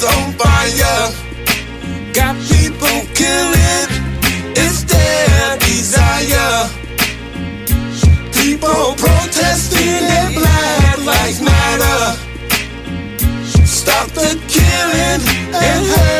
world's on fire. Got people killing, it's their desire. People protesting and black lives matter. Stop the killing and hurt.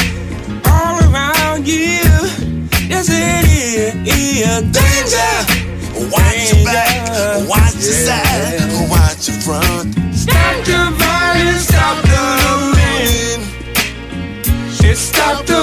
is in danger. Watch your back, watch your side, watch your front. Stop the violence, stop the pain. Stop the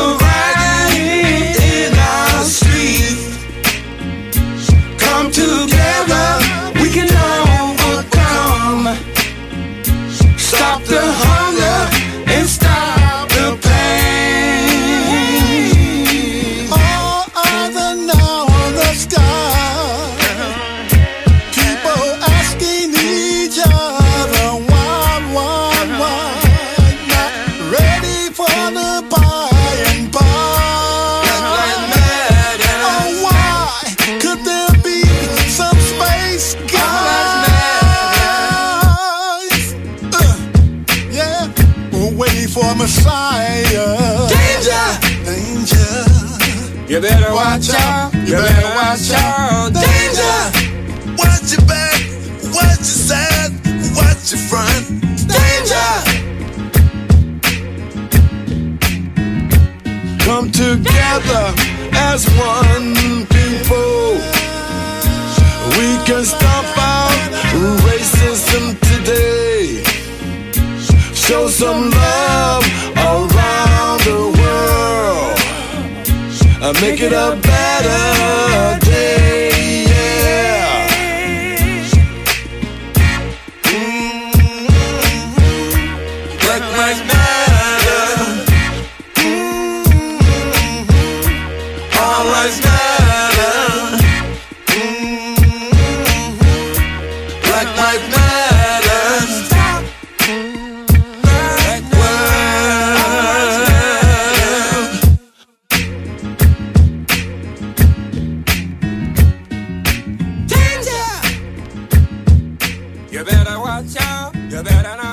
way for a Messiah. Danger! Danger. You better watch out. You better watch out. Danger! Watch your back, watch your side, watch your front. Danger! Come together as one people. We can stop. show some love around the world. Uh, make it a better day. Yeah. Mm -hmm. Black lives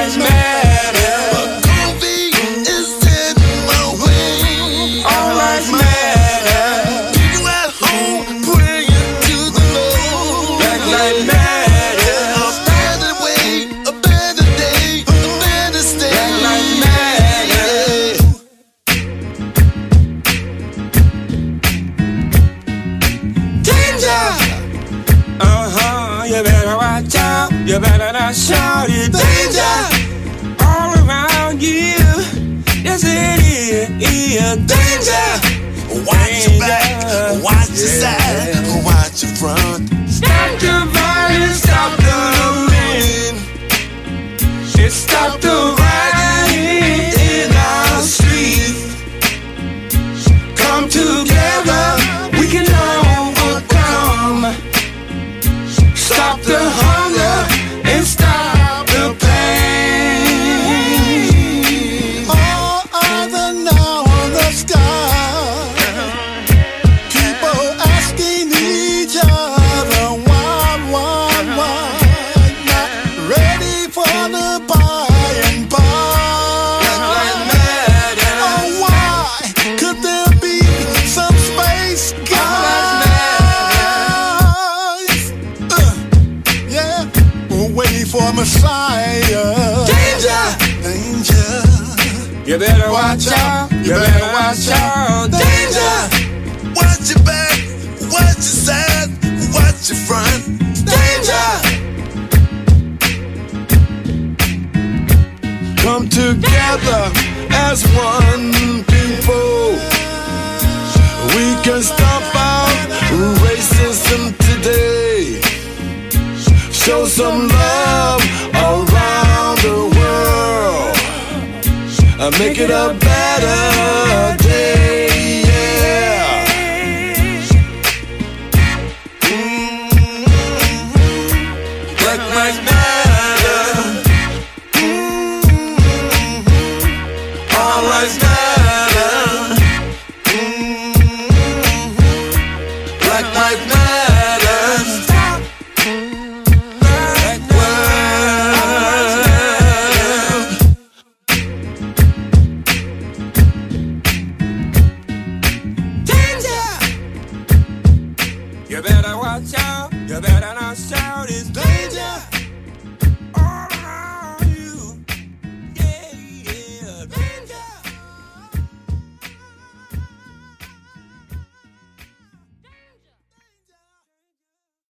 But is in my way. All lives matter. At home praying to the Lord. A better better day, Danger. Uh huh. You better watch out. You better not shout. Watch your back, watch your side, watch your front. Stop the violence, stop the looting. Stop the waiting for Messiah. Danger! Danger. You better watch out. You better watch out. Danger! Watch your back, watch your side, watch your front. Danger! Come together as one people. We can stomp some love around the world. And make it a better day. Yeah. Black Lives Matter. All lives